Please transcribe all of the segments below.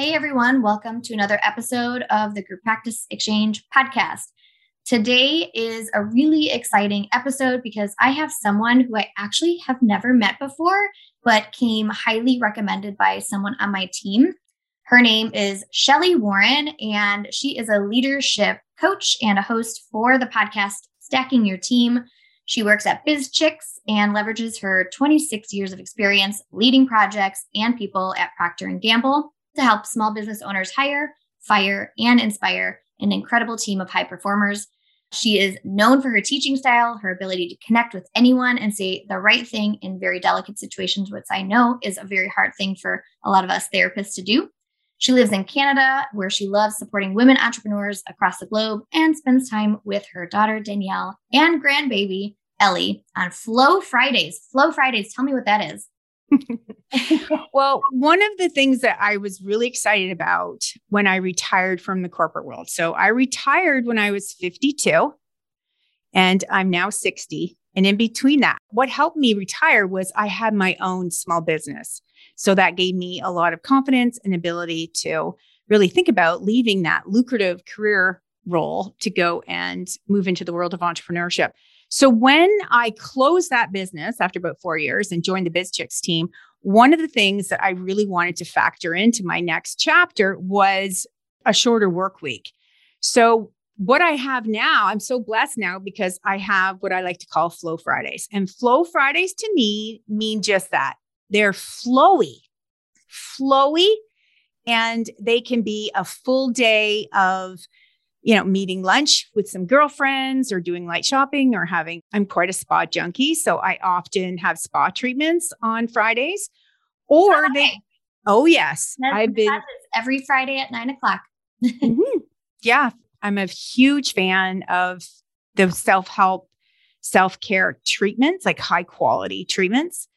Hey everyone, welcome to another episode of the Group Practice Exchange podcast. Today is a really exciting episode because I have someone who I actually have never met before, but came highly recommended by someone on my team. Her name is Shelly Warren, and she is a leadership coach and a host for the podcast Stacking Your Team. She works at BizChix and leverages her 26 years of experience leading projects and people at Procter & Gamble to help small business owners hire, fire, and inspire an incredible team of high performers. She is known for her teaching style, her ability to connect with anyone and say the right thing in very delicate situations, which I know is a very hard thing for a lot of us therapists to do. She lives in Canada, where she loves supporting women entrepreneurs across the globe and spends time with her daughter, Danielle, and grandbaby, Ellie, on Flow Fridays. Flow Fridays, tell me what that is. well, one of the things that I was really excited about when I retired from the corporate world. So I retired when I was 52 and I'm now 60. And in between that, what helped me retire was I had my own small business. So that gave me a lot of confidence and ability to really think about leaving that lucrative career role to go and move into the world of entrepreneurship. So when I closed that business after about four years and joined the BizChix team, one of the things that I really wanted to factor into my next chapter was a shorter work week. So what I have now, I'm so blessed now because I have what I like to call Flow Fridays. And Flow Fridays to me mean just that. They're flowy, flowy, and they can be a full day of you know, meeting lunch with some girlfriends or doing light shopping or having, I'm quite a spa junkie. So I often have spa treatments on Fridays or they, oh, yes. That's I've been every Friday at nine o'clock. mm-hmm. Yeah. I'm a huge fan of the self help, self care treatments, like high quality treatments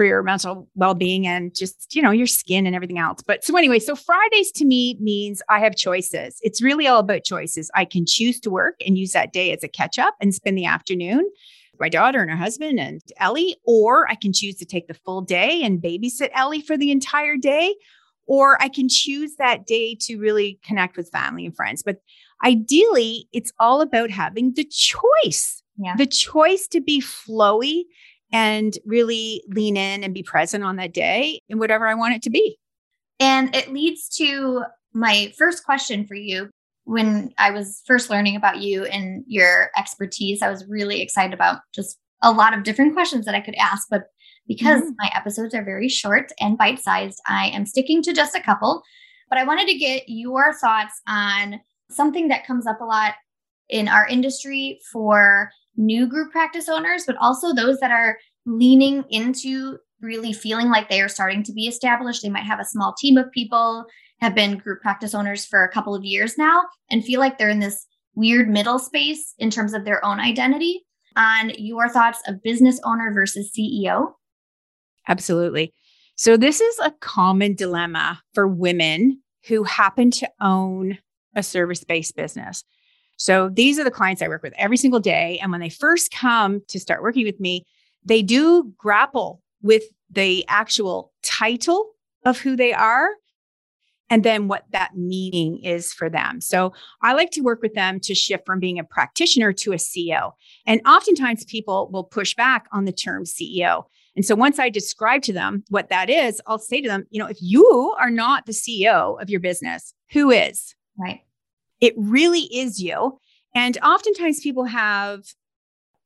for your mental well-being and just you know your skin and everything else. But so anyway so fridays to me means i have choices. It's really all about choices. I can choose to work and use that day as a catch up and spend the afternoon with my daughter and her husband and ellie or i can choose to take the full day and babysit ellie for the entire day or i can choose that day to really connect with family and friends. But ideally it's all about having the choice. Yeah. the choice to be flowy and really lean in and be present on that day in whatever I want it to be. And it leads to my first question for you. When I was first learning about you and your expertise, I was really excited about just a lot of different questions that I could ask. But because mm-hmm. my episodes are very short and bite sized, I am sticking to just a couple. But I wanted to get your thoughts on something that comes up a lot in our industry for new group practice owners, but also those that are leaning into really feeling like they are starting to be established. They might have a small team of people, have been group practice owners for a couple of years now, and feel like they're in this weird middle space in terms of their own identity. On your thoughts of business owner versus CEO? Absolutely. So, this is a common dilemma for women who happen to own a service based business. So these are the clients I work with every single day. And when they first come to start working with me, they do grapple with the actual title of who they are and then what that meaning is for them. So I like to work with them to shift from being a practitioner to a CEO. And oftentimes people will push back on the term CEO. And so once I describe to them what that is, I'll say to them, you know, if you are not the CEO of your business, who is? Right. It really is you. And oftentimes people have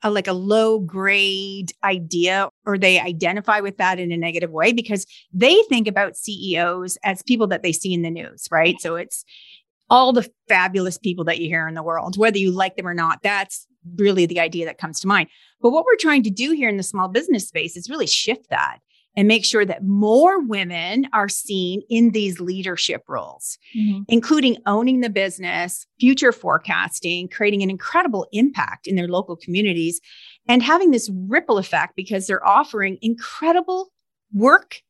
a, like a low grade idea or they identify with that in a negative way because they think about CEOs as people that they see in the news, right? So it's all the fabulous people that you hear in the world, whether you like them or not. That's really the idea that comes to mind. But what we're trying to do here in the small business space is really shift that and make sure that more women are seen in these leadership roles, mm-hmm. including owning the business, future forecasting, creating an incredible impact in their local communities, and having this ripple effect because they're offering incredible work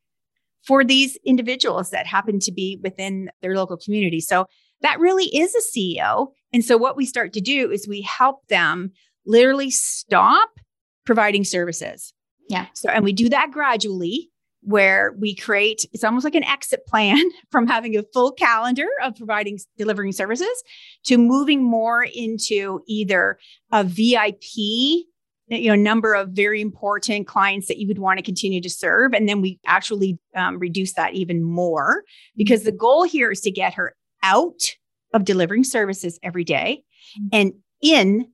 for these individuals that happen to be within their local community. So that really is a CEO. And so what we start to do is we help them literally stop providing services yeah. So, and we do that gradually where we create it's almost like an exit plan from having a full calendar of providing delivering services to moving more into either a VIP you know number of very important clients that you would want to continue to serve and then we actually um, reduce that even more because the goal here is to get her out of delivering services every day mm-hmm. and in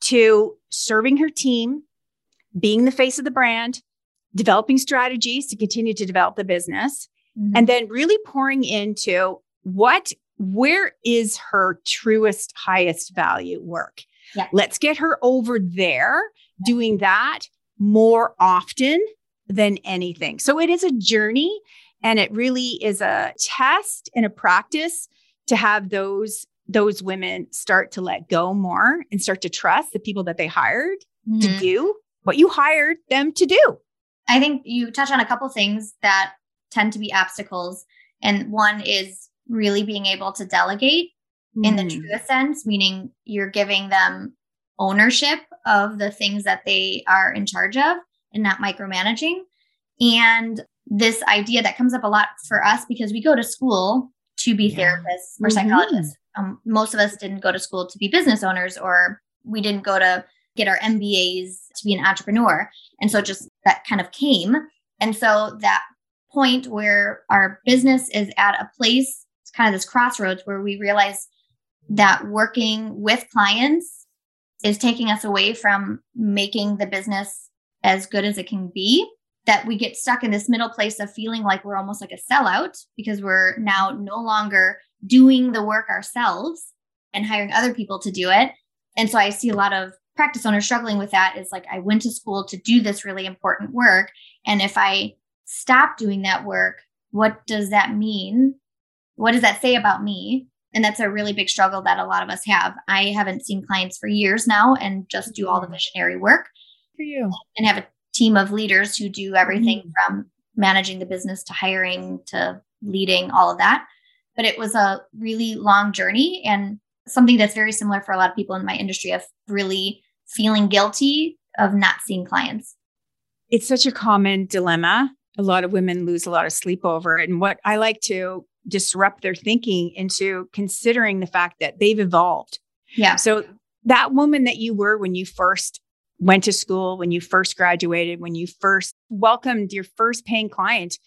to serving her team being the face of the brand, developing strategies to continue to develop the business, mm-hmm. and then really pouring into what, where is her truest, highest value work? Yeah. Let's get her over there doing that more often than anything. So it is a journey and it really is a test and a practice to have those those women start to let go more and start to trust the people that they hired mm-hmm. to do what you hired them to do. I think you touch on a couple things that tend to be obstacles. And one is really being able to delegate mm. in the mm. truest sense, meaning you're giving them ownership of the things that they are in charge of and not micromanaging. And this idea that comes up a lot for us because we go to school to be yeah. therapists or mm-hmm. psychologists. Um, most of us didn't go to school to be business owners, or we didn't go to get our MBAs to be an entrepreneur. And so just that kind of came. And so that point where our business is at a place, it's kind of this crossroads where we realize that working with clients is taking us away from making the business as good as it can be. That we get stuck in this middle place of feeling like we're almost like a sellout because we're now no longer doing the work ourselves and hiring other people to do it. And so I see a lot of practice owners struggling with that is like I went to school to do this really important work. And if I stop doing that work, what does that mean? What does that say about me? And that's a really big struggle that a lot of us have. I haven't seen clients for years now and just do all the visionary work for you and have a team of leaders who do everything mm-hmm. from managing the business to hiring to leading all of that. But it was a really long journey and something that's very similar for a lot of people in my industry of really feeling guilty of not seeing clients. It's such a common dilemma. A lot of women lose a lot of sleep over it. And what I like to disrupt their thinking into considering the fact that they've evolved. Yeah. So that woman that you were when you first went to school, when you first graduated, when you first welcomed your first paying client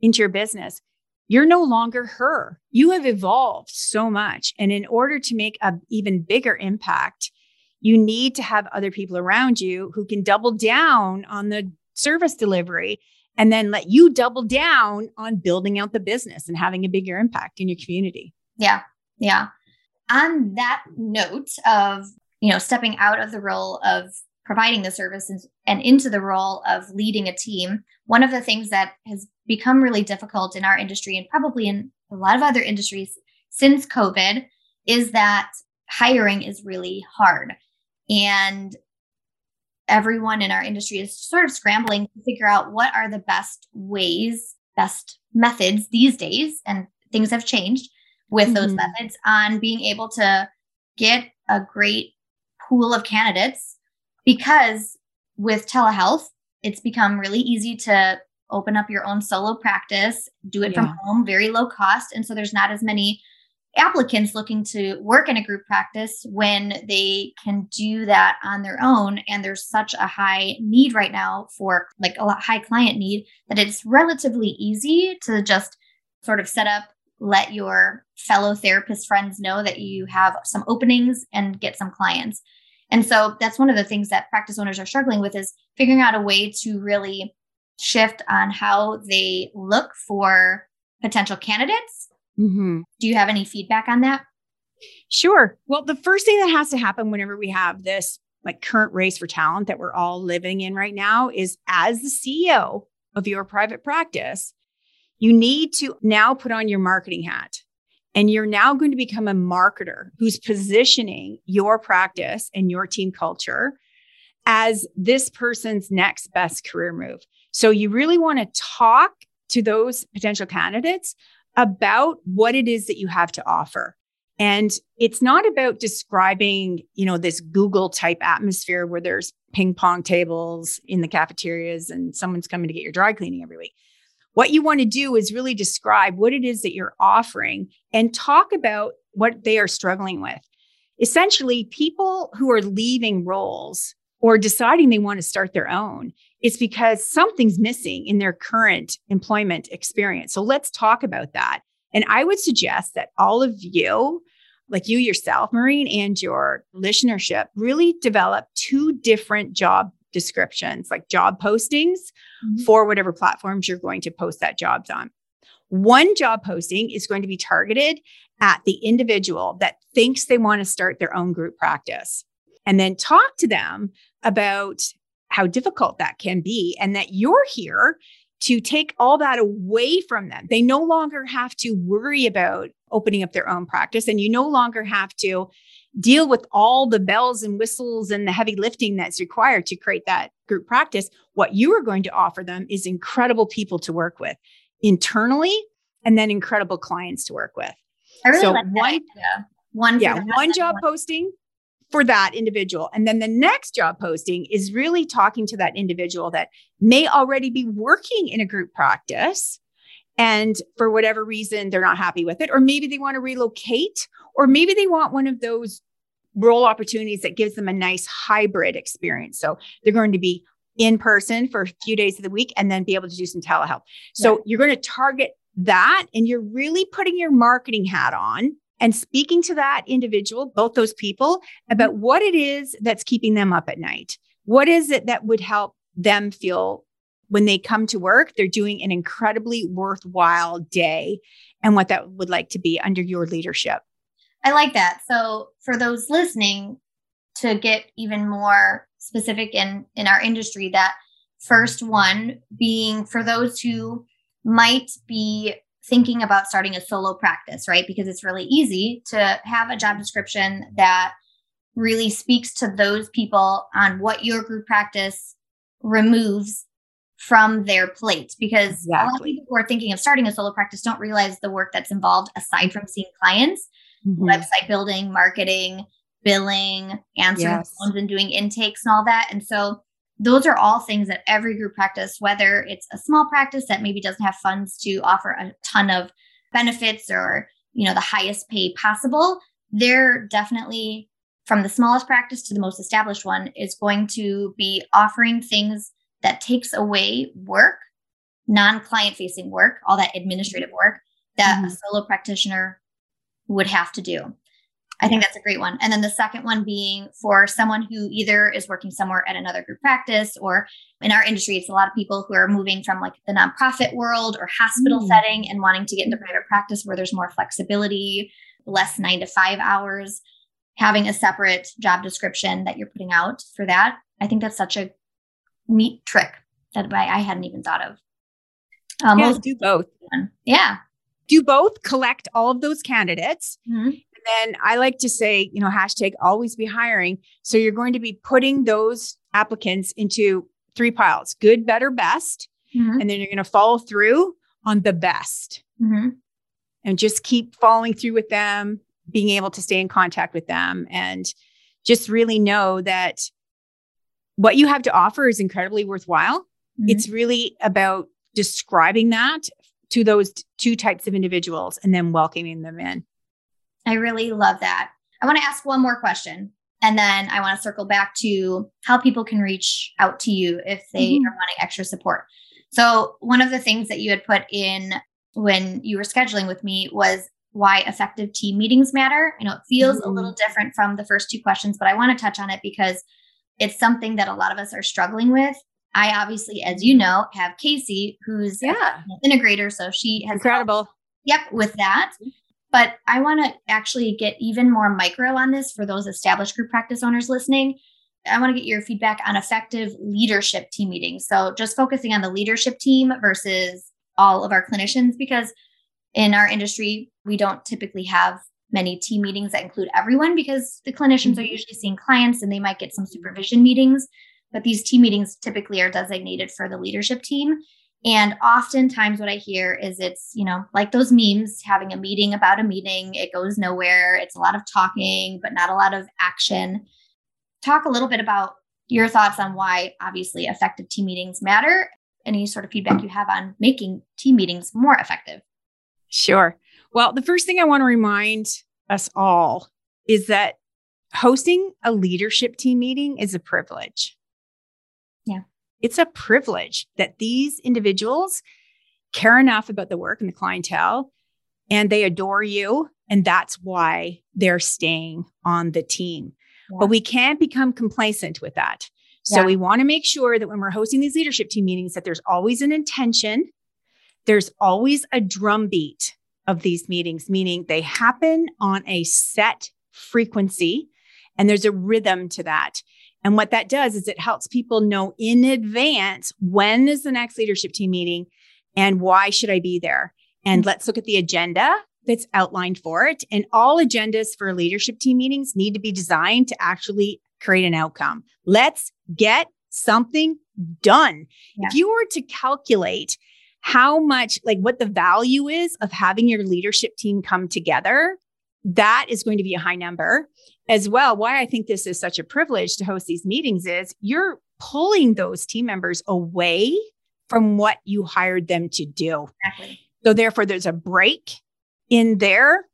into your business, you're no longer her. You have evolved so much. And in order to make an even bigger impact, you need to have other people around you who can double down on the service delivery and then let you double down on building out the business and having a bigger impact in your community. Yeah. Yeah. On that note of, you know, stepping out of the role of providing the services and into the role of leading a team, one of the things that has become really difficult in our industry and probably in a lot of other industries since COVID is that hiring is really hard. And everyone in our industry is sort of scrambling to figure out what are the best ways, best methods these days. And things have changed with mm-hmm. those methods on being able to get a great pool of candidates because with telehealth, it's become really easy to open up your own solo practice, do it yeah. from home, very low cost. And so there's not as many applicants looking to work in a group practice when they can do that on their own and there's such a high need right now for like a lot high client need that it's relatively easy to just sort of set up let your fellow therapist friends know that you have some openings and get some clients. And so that's one of the things that practice owners are struggling with is figuring out a way to really shift on how they look for potential candidates Mm-hmm. Do you have any feedback on that? Sure. Well, the first thing that has to happen whenever we have this like current race for talent that we're all living in right now is as the CEO of your private practice, you need to now put on your marketing hat. And you're now going to become a marketer who's positioning your practice and your team culture as this person's next best career move. So you really want to talk to those potential candidates about what it is that you have to offer. And it's not about describing, you know, this Google type atmosphere where there's ping pong tables in the cafeterias and someone's coming to get your dry cleaning every week. What you want to do is really describe what it is that you're offering and talk about what they are struggling with. Essentially, people who are leaving roles or deciding they want to start their own it's because something's missing in their current employment experience. So let's talk about that. And I would suggest that all of you, like you yourself, Maureen, and your listenership, really develop two different job descriptions, like job postings mm-hmm. for whatever platforms you're going to post that jobs on. One job posting is going to be targeted at the individual that thinks they want to start their own group practice. And then talk to them about how difficult that can be and that you're here to take all that away from them. They no longer have to worry about opening up their own practice and you no longer have to deal with all the bells and whistles and the heavy lifting that's required to create that group practice. What you are going to offer them is incredible people to work with internally and then incredible clients to work with. I really so like one, idea. One, yeah, one job one. posting for that individual. And then the next job posting is really talking to that individual that may already be working in a group practice. And for whatever reason, they're not happy with it. Or maybe they want to relocate, or maybe they want one of those role opportunities that gives them a nice hybrid experience. So they're going to be in person for a few days of the week and then be able to do some telehealth. So yeah. you're going to target that and you're really putting your marketing hat on and speaking to that individual, both those people, mm-hmm. about what it is that's keeping them up at night. What is it that would help them feel when they come to work, they're doing an incredibly worthwhile day and what that would like to be under your leadership. I like that. So, for those listening, to get even more specific in in our industry, that first one being for those who might be thinking about starting a solo practice, right? Because it's really easy to have a job description that really speaks to those people on what your group practice removes from their plate because exactly. a lot of people who are thinking of starting a solo practice don't realize the work that's involved aside from seeing clients mm-hmm. website building marketing billing answering yes. phones and doing intakes and all that and so those are all things that every group practice, whether it's a small practice that maybe doesn't have funds to offer a ton of benefits or, you know, the highest pay possible, they're definitely from the smallest practice to the most established one is going to be offering things that takes away work, non-client facing work, all that administrative work that mm-hmm. a solo practitioner would have to do. I think that's a great one. And then the second one being for someone who either is working somewhere at another group practice or in our industry, it's a lot of people who are moving from like the nonprofit world or hospital mm. setting and wanting to get into private practice where there's more flexibility, less nine to five hours, having a separate job description that you're putting out for that. I think that's such a neat trick that I hadn't even thought of. Um, yeah, do both. Yeah. Do both, collect all of those candidates. Mm-hmm then I like to say, you know, hashtag always be hiring. So you're going to be putting those applicants into three piles good, better, best. Mm-hmm. And then you're going to follow through on the best mm-hmm. and just keep following through with them being able to stay in contact with them and just really know that what you have to offer is incredibly worthwhile. Mm-hmm. It's really about describing that to those two types of individuals and then welcoming them in. I really love that. I want to ask one more question. And then I want to circle back to how people can reach out to you if they mm-hmm. are wanting extra support. So, one of the things that you had put in when you were scheduling with me was why effective team meetings matter. I know it feels mm-hmm. a little mm-hmm. different from the first two questions, but I want to touch on it because it's something that a lot of us are struggling with. I obviously, as you know, have Casey, who's yeah. an integrator. So she has incredible. Helped, yep, with that. But I want to actually get even more micro on this for those established group practice owners listening. I want to get your feedback on effective leadership team meetings. So just focusing on the leadership team versus all of our clinicians, because in our industry, we don't typically have many team meetings that include everyone because the clinicians mm-hmm. are usually seeing clients and they might get some supervision meetings. But these team meetings typically are designated for the leadership team. And oftentimes, what I hear is it's, you know, like those memes having a meeting about a meeting, it goes nowhere. It's a lot of talking, but not a lot of action. Talk a little bit about your thoughts on why, obviously, effective team meetings matter. Any sort of feedback you have on making team meetings more effective? Sure. Well, the first thing I want to remind us all is that hosting a leadership team meeting is a privilege. It's a privilege that these individuals care enough about the work and the clientele and they adore you. And that's why they're staying on the team. Yeah. But we can't become complacent with that. So yeah. we want to make sure that when we're hosting these leadership team meetings, that there's always an intention, there's always a drumbeat of these meetings, meaning they happen on a set frequency and there's a rhythm to that. And what that does is it helps people know in advance when is the next leadership team meeting and why should I be there? And mm-hmm. let's look at the agenda that's outlined for it. And all agendas for leadership team meetings need to be designed to actually create an outcome. Let's get something done. Yeah. If you were to calculate how much, like what the value is of having your leadership team come together, that is going to be a high number as well, why I think this is such a privilege to host these meetings is you're pulling those team members away from what you hired them to do. Exactly. So, therefore, there's a break in their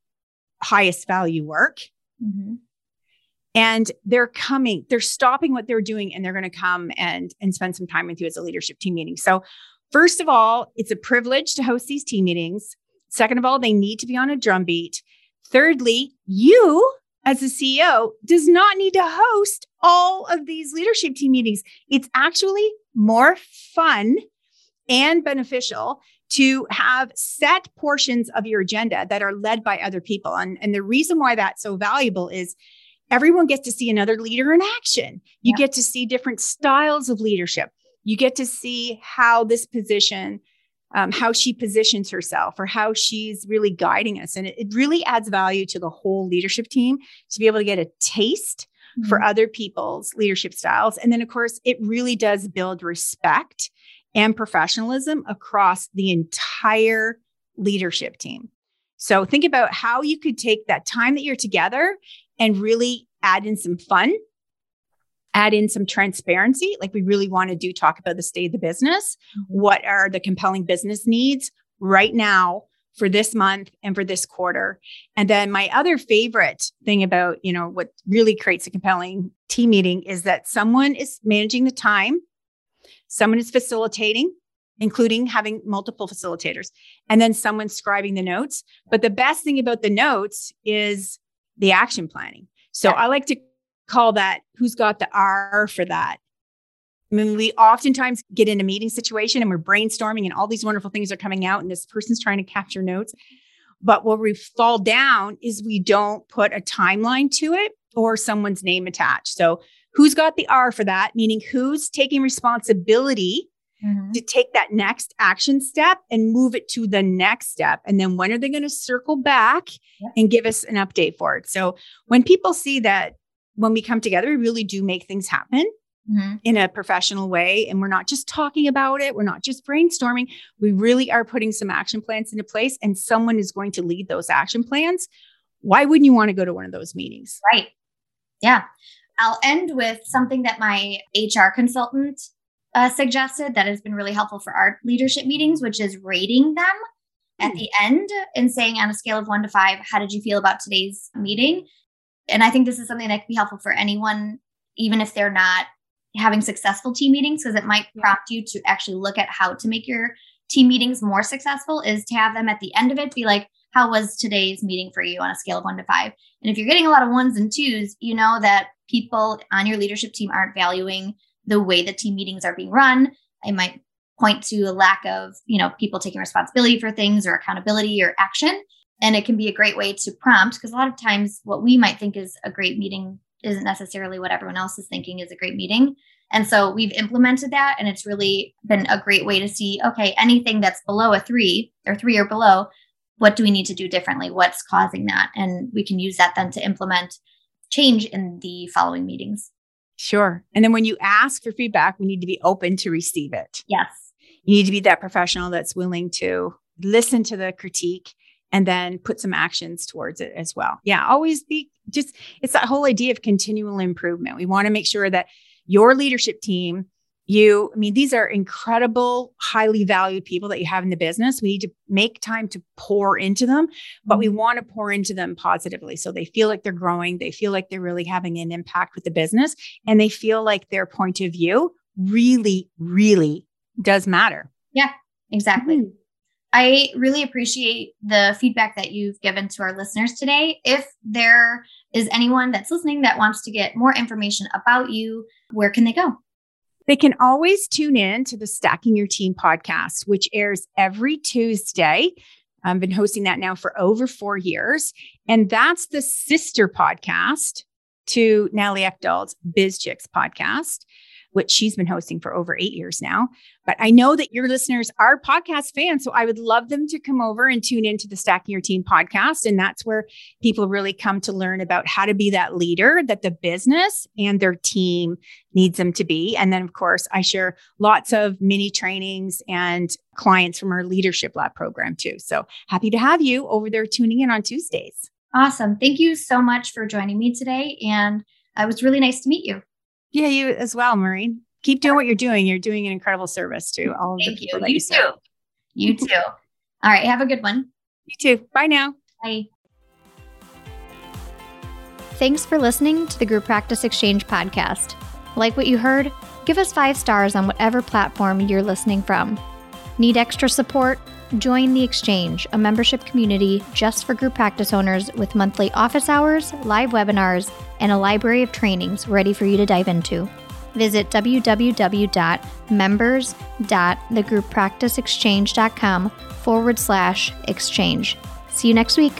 highest value work. Mm-hmm. And they're coming, they're stopping what they're doing and they're going to come and, and spend some time with you as a leadership team meeting. So, first of all, it's a privilege to host these team meetings. Second of all, they need to be on a drumbeat. Thirdly, you as a CEO does not need to host all of these leadership team meetings. It's actually more fun and beneficial to have set portions of your agenda that are led by other people. And, and the reason why that's so valuable is everyone gets to see another leader in action. You yeah. get to see different styles of leadership. You get to see how this position um, how she positions herself or how she's really guiding us. And it, it, really adds value to the whole leadership team to be able to get a taste mm-hmm. for other people's leadership styles. And then, of course, it really does build respect and professionalism across the entire leadership team. So think about how you could take that time that you're together and really add in some fun add in some transparency. Like we really want to do talk about the state of the business. Mm-hmm. What are the compelling business needs right now for this month and for this quarter? And then my other favorite thing about, you know, what really creates a compelling team meeting is that someone is managing the time, someone is facilitating, including having multiple facilitators, and then someone scribing the notes. But the best thing about the notes is the action planning. So yeah. I like to call that who's got the R for that. I mean, we oftentimes get in a meeting situation and we're brainstorming and all these wonderful things are coming out, and this person's trying to capture notes. But where we fall down is we don't put a timeline to it or someone's name attached. So, who's got the R for that? Meaning, who's taking responsibility mm-hmm. to take that next action step and move it to the next step? And then, when are they going to circle back and give us an update for it? So, when people see that when we come together, we really do make things happen mm-hmm. in a professional way. And we're not just talking about it, we're not just brainstorming. We really are putting some action plans into place, and someone is going to lead those action plans why wouldn't you want to go to one of those meetings? Right. Yeah. I'll end with something that my HR consultant uh, suggested that has been really helpful for our leadership meetings, which is rating them at hmm. the end and saying on a scale of one to five, how did you feel about today's meeting? And I think this is something that can be helpful for anyone, even if they're not having successful team meetings, because it might prompt you to actually look at how to make your team meetings more successful, is to have them at the end of it be like, how was today's meeting for you on a scale of one to five? And if you're getting a lot of ones and twos, you know that people on your leadership team aren't valuing the way that team meetings are being run. It might point to a lack of, you know, people taking responsibility for things or accountability or action. And it can be a great way to prompt because a lot of times what we might think is a great meeting isn't necessarily what everyone else is thinking is a great meeting. And so we've implemented that and it's really been a great way to see okay, anything that's below a three or three or below, what do we need to do differently? What's causing that? And we can use that then to implement change in the following meetings. Sure. And then when you ask for feedback, we need to be open to receive it. Yes. You need to be that professional that's willing to listen to the critique and then put some actions towards it as well. Yeah, always be just, it's that whole idea of continual improvement. We want to make sure that your leadership team you i mean these are incredible highly valued people that you have in the business we need to make time to pour into them but we mm-hmm. want to pour into them positively so they feel like they're growing they feel like they're really having an impact with the business and they feel like their point of view really really does matter yeah exactly mm-hmm. I really appreciate the feedback that you've given to our listeners today. If there is anyone that's listening that wants to get more information about you, where can they go? They can always tune in to the Stacking Your Team podcast, which airs every Tuesday. I've been hosting that now for over four years. And that's the sister podcast to Natalie Eckdahl's BizChix podcast which she's been hosting for over eight years now. But I know that your listeners are podcast fans. So I would love them to come over and tune into the Stacking Your Team podcast. And that's where people really come to learn about how to be that leader that the business and their team needs them to be. And then, of course, I share lots of mini trainings and clients from our Leadership Lab program too. So happy to have you over there tuning in on Tuesdays. Awesome. Thank you so much for joining me today. And uh, it was really nice to meet you. Yeah, you as well, Maureen. Keep doing what you're doing. You're doing an incredible service to all of Thank the people you. you, too. You too. All right. Have a good one. You too. Bye now. Bye. Thanks for listening to the Group Practice Exchange podcast. Like what you heard? Give us five stars on whatever platform you're listening from. Need extra support? Join the Exchange, a membership community just for group practice owners with monthly office hours, live webinars, and a library of trainings ready for you to dive into. Visit www.members.thegrouppracticeexchange.com forward slash exchange. See you next week.